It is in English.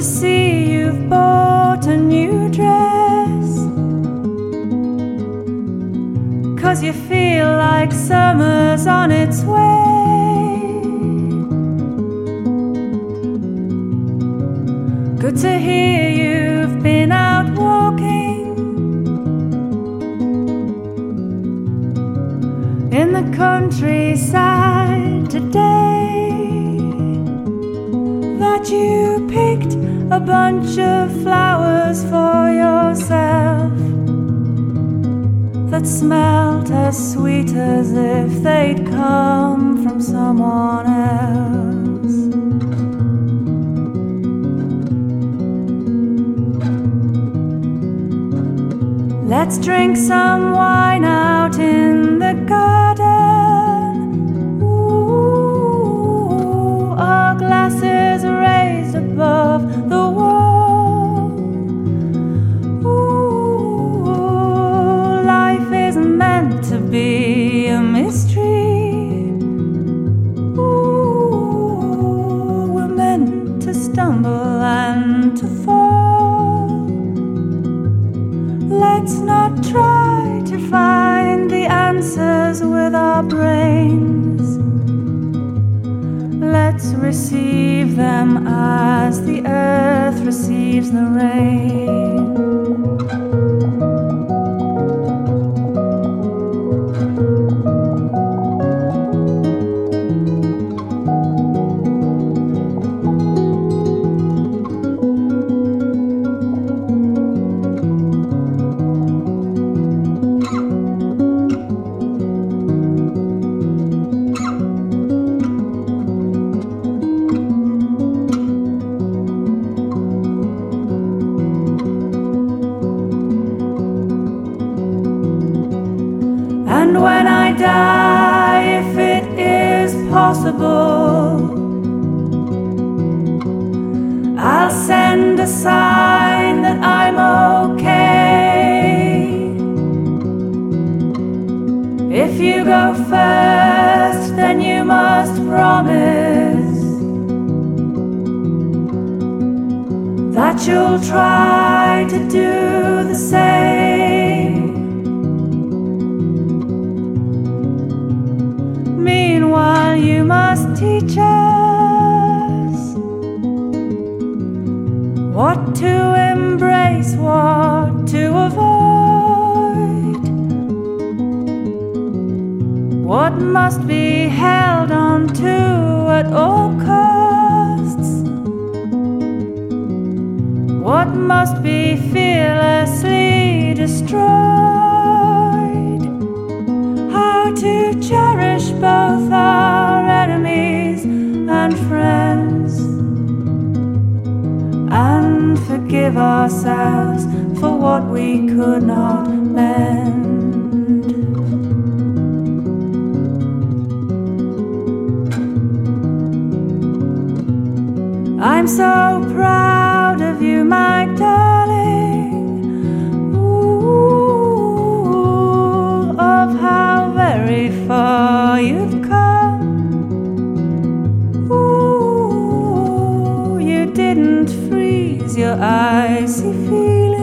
to see you've bought a new dress. Cause you feel like summer's on its way. Good to hear you've been out walking in the countryside today. That you picked a bunch of flowers for yourself that smelt as sweet as if they'd come from someone else. Let's drink some wine out in the garden. With our brains. Let's receive them as the earth receives the rain. And when I die, if it is possible, I'll send a sign that I'm okay. If you go first, then you must promise that you'll try to do the same. Teach us what to embrace, what to avoid, what must be held on to at all costs, what must be fearlessly destroyed. How to cherish both and friends, and forgive ourselves for what we could not mend. I'm so proud of you, my couldn't freeze your icy feelings.